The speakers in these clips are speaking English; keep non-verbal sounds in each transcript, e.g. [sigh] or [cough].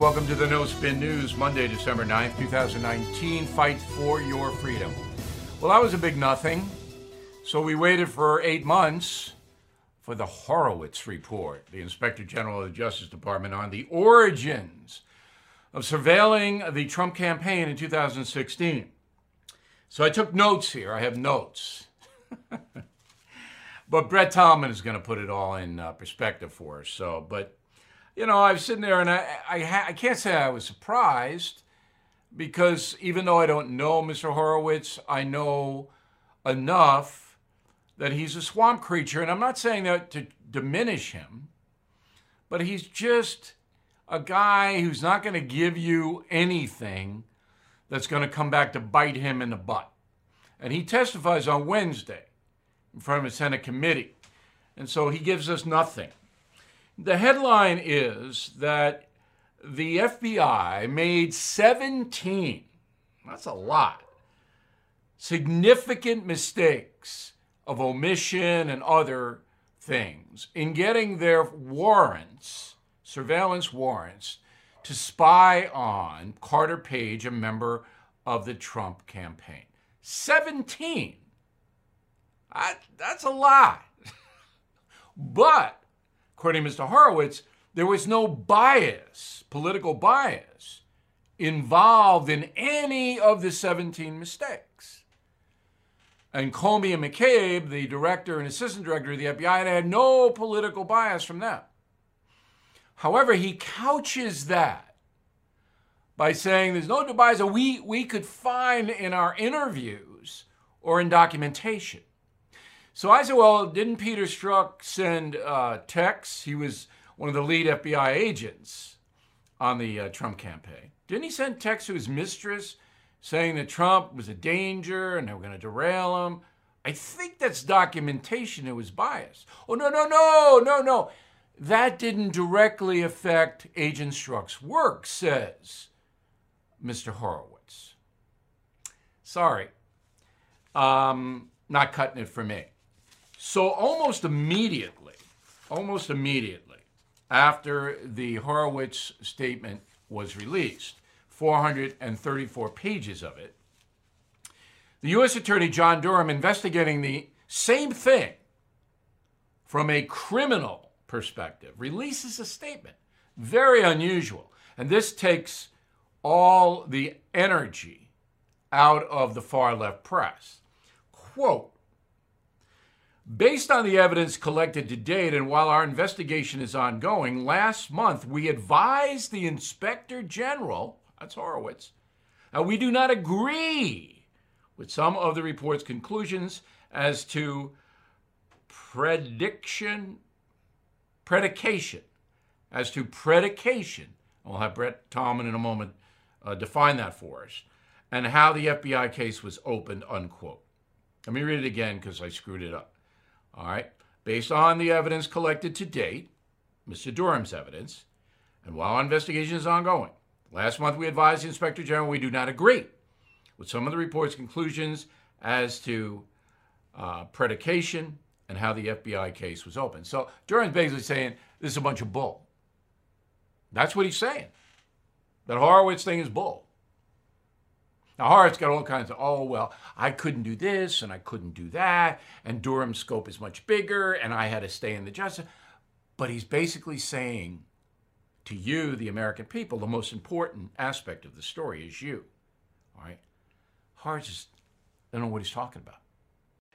Welcome to the No Spin News, Monday, December 9th, 2019. Fight for your freedom. Well, that was a big nothing. So we waited for eight months for the Horowitz report, the Inspector General of the Justice Department, on the origins of surveilling the Trump campaign in 2016. So I took notes here. I have notes. [laughs] but Brett Tolman is going to put it all in uh, perspective for us. So, but you know, I was sitting there and I, I, I can't say I was surprised because even though I don't know Mr. Horowitz, I know enough that he's a swamp creature. And I'm not saying that to diminish him, but he's just a guy who's not going to give you anything that's going to come back to bite him in the butt. And he testifies on Wednesday in front of a Senate committee. And so he gives us nothing. The headline is that the FBI made 17, that's a lot, significant mistakes of omission and other things in getting their warrants, surveillance warrants, to spy on Carter Page, a member of the Trump campaign. 17. I, that's a lot. [laughs] but, according to Mr. Horowitz, there was no bias, political bias, involved in any of the 17 mistakes. And Comey and McCabe, the director and assistant director of the FBI, had no political bias from them. However, he couches that by saying there's no bias that we, we could find in our interviews or in documentation. So I said, well, didn't Peter Strzok send uh, texts? He was one of the lead FBI agents on the uh, Trump campaign. Didn't he send texts to his mistress saying that Trump was a danger and they were going to derail him? I think that's documentation that was biased. Oh, no, no, no, no, no. That didn't directly affect Agent Strzok's work, says Mr. Horowitz. Sorry, um, not cutting it for me. So almost immediately, almost immediately after the Horowitz statement was released, 434 pages of it, the U.S. Attorney John Durham investigating the same thing from a criminal perspective releases a statement. Very unusual. And this takes all the energy out of the far left press. Quote Based on the evidence collected to date, and while our investigation is ongoing, last month we advised the Inspector General, that's Horowitz, uh, we do not agree with some of the report's conclusions as to prediction, predication, as to predication. We'll have Brett Tolman in a moment uh, define that for us, and how the FBI case was opened, unquote. Let me read it again because I screwed it up. All right. Based on the evidence collected to date, Mr. Durham's evidence, and while our investigation is ongoing, last month we advised the Inspector General we do not agree with some of the report's conclusions as to uh, predication and how the FBI case was opened. So Durham's basically saying this is a bunch of bull. That's what he's saying. That Horowitz thing is bull. Now, Horowitz got all kinds of, oh, well, I couldn't do this and I couldn't do that, and Durham's scope is much bigger, and I had to stay in the justice. But he's basically saying to you, the American people, the most important aspect of the story is you. All right? Horowitz just, I don't know what he's talking about.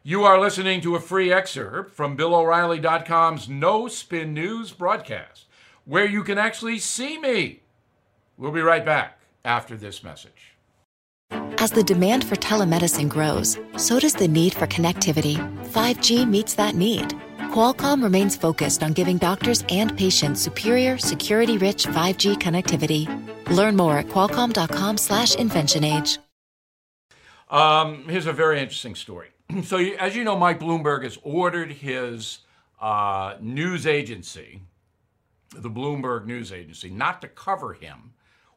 You are listening to a free excerpt from BillO'Reilly.com's No Spin News broadcast, where you can actually see me. We'll be right back after this message. As the demand for telemedicine grows, so does the need for connectivity. 5G meets that need. Qualcomm remains focused on giving doctors and patients superior, security-rich 5G connectivity. Learn more at qualcomm.com/slash inventionage. Um, here's a very interesting story. [clears throat] So, as you know, Mike Bloomberg has ordered his uh, news agency, the Bloomberg News Agency, not to cover him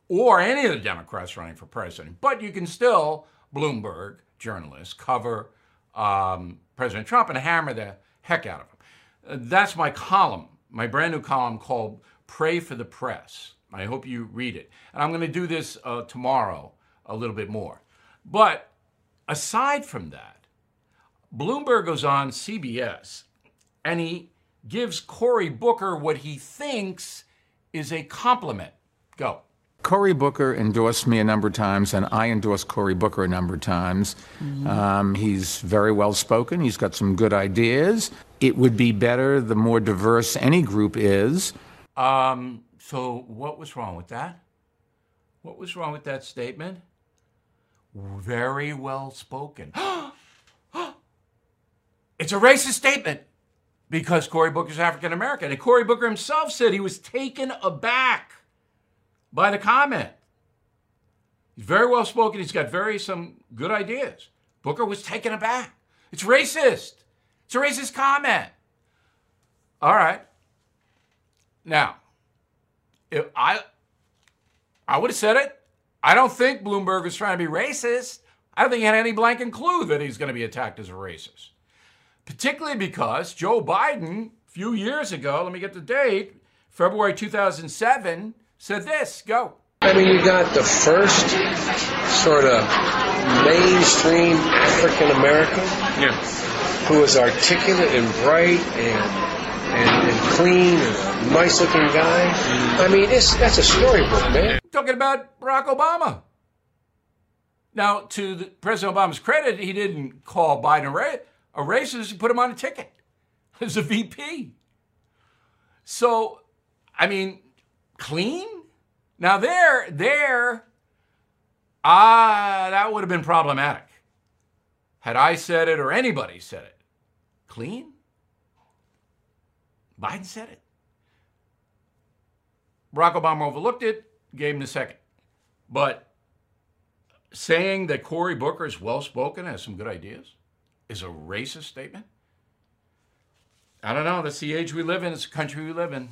or any of the Democrats running for president. But you can still, Bloomberg journalists, cover um, President Trump and hammer the heck out of him. That's my column, my brand new column called Pray for the Press. I hope you read it. And I'm going to do this uh, tomorrow a little bit more. But aside from that, Bloomberg goes on CBS and he gives Cory Booker what he thinks is a compliment. Go. Cory Booker endorsed me a number of times, and I endorsed Cory Booker a number of times. Mm-hmm. Um, he's very well spoken. He's got some good ideas. It would be better the more diverse any group is. Um, so, what was wrong with that? What was wrong with that statement? Very well spoken. [gasps] it's a racist statement because Cory Booker's African American. And Cory Booker himself said he was taken aback by the comment. He's very well spoken. He's got very some good ideas. Booker was taken aback. It's racist. It's a racist comment. All right. Now, if I I would have said it. I don't think Bloomberg was trying to be racist. I don't think he had any blanket clue that he's going to be attacked as a racist. Particularly because Joe Biden, a few years ago, let me get the date, February 2007, said this. Go. I mean, you got the first sort of mainstream African American yeah. who is articulate and bright and and, and clean and nice looking guy. Mm-hmm. I mean, it's, that's a storybook, man. Talking about Barack Obama. Now, to the, President Obama's credit, he didn't call Biden a, ra- a racist. He put him on a ticket as a VP. So, I mean, clean? Now there, there, ah, that would have been problematic. Had I said it or anybody said it. Clean? Biden said it. Barack Obama overlooked it, gave him the second. But saying that Cory Booker is well spoken, has some good ideas, is a racist statement. I don't know. That's the age we live in. It's the country we live in.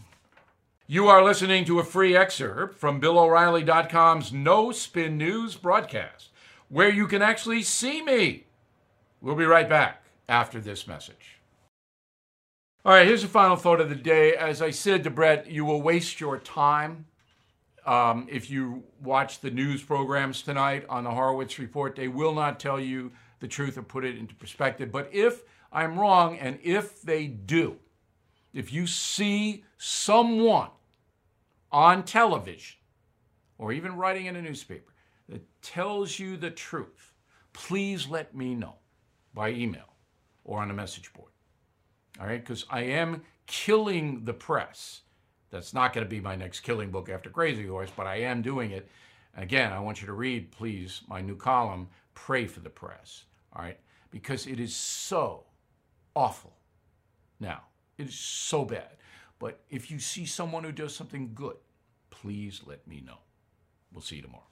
You are listening to a free excerpt from BillO'Reilly.com's No Spin News broadcast, where you can actually see me. We'll be right back after this message. All right, here's the final thought of the day. As I said to Brett, you will waste your time um, if you watch the news programs tonight on the Horowitz Report. They will not tell you the truth or put it into perspective. But if I'm wrong, and if they do, if you see someone on television or even writing in a newspaper that tells you the truth, please let me know by email or on a message board. All right, because I am killing the press. That's not going to be my next killing book after Crazy Horse, but I am doing it. Again, I want you to read, please, my new column, Pray for the Press. All right, because it is so awful now. It is so bad. But if you see someone who does something good, please let me know. We'll see you tomorrow.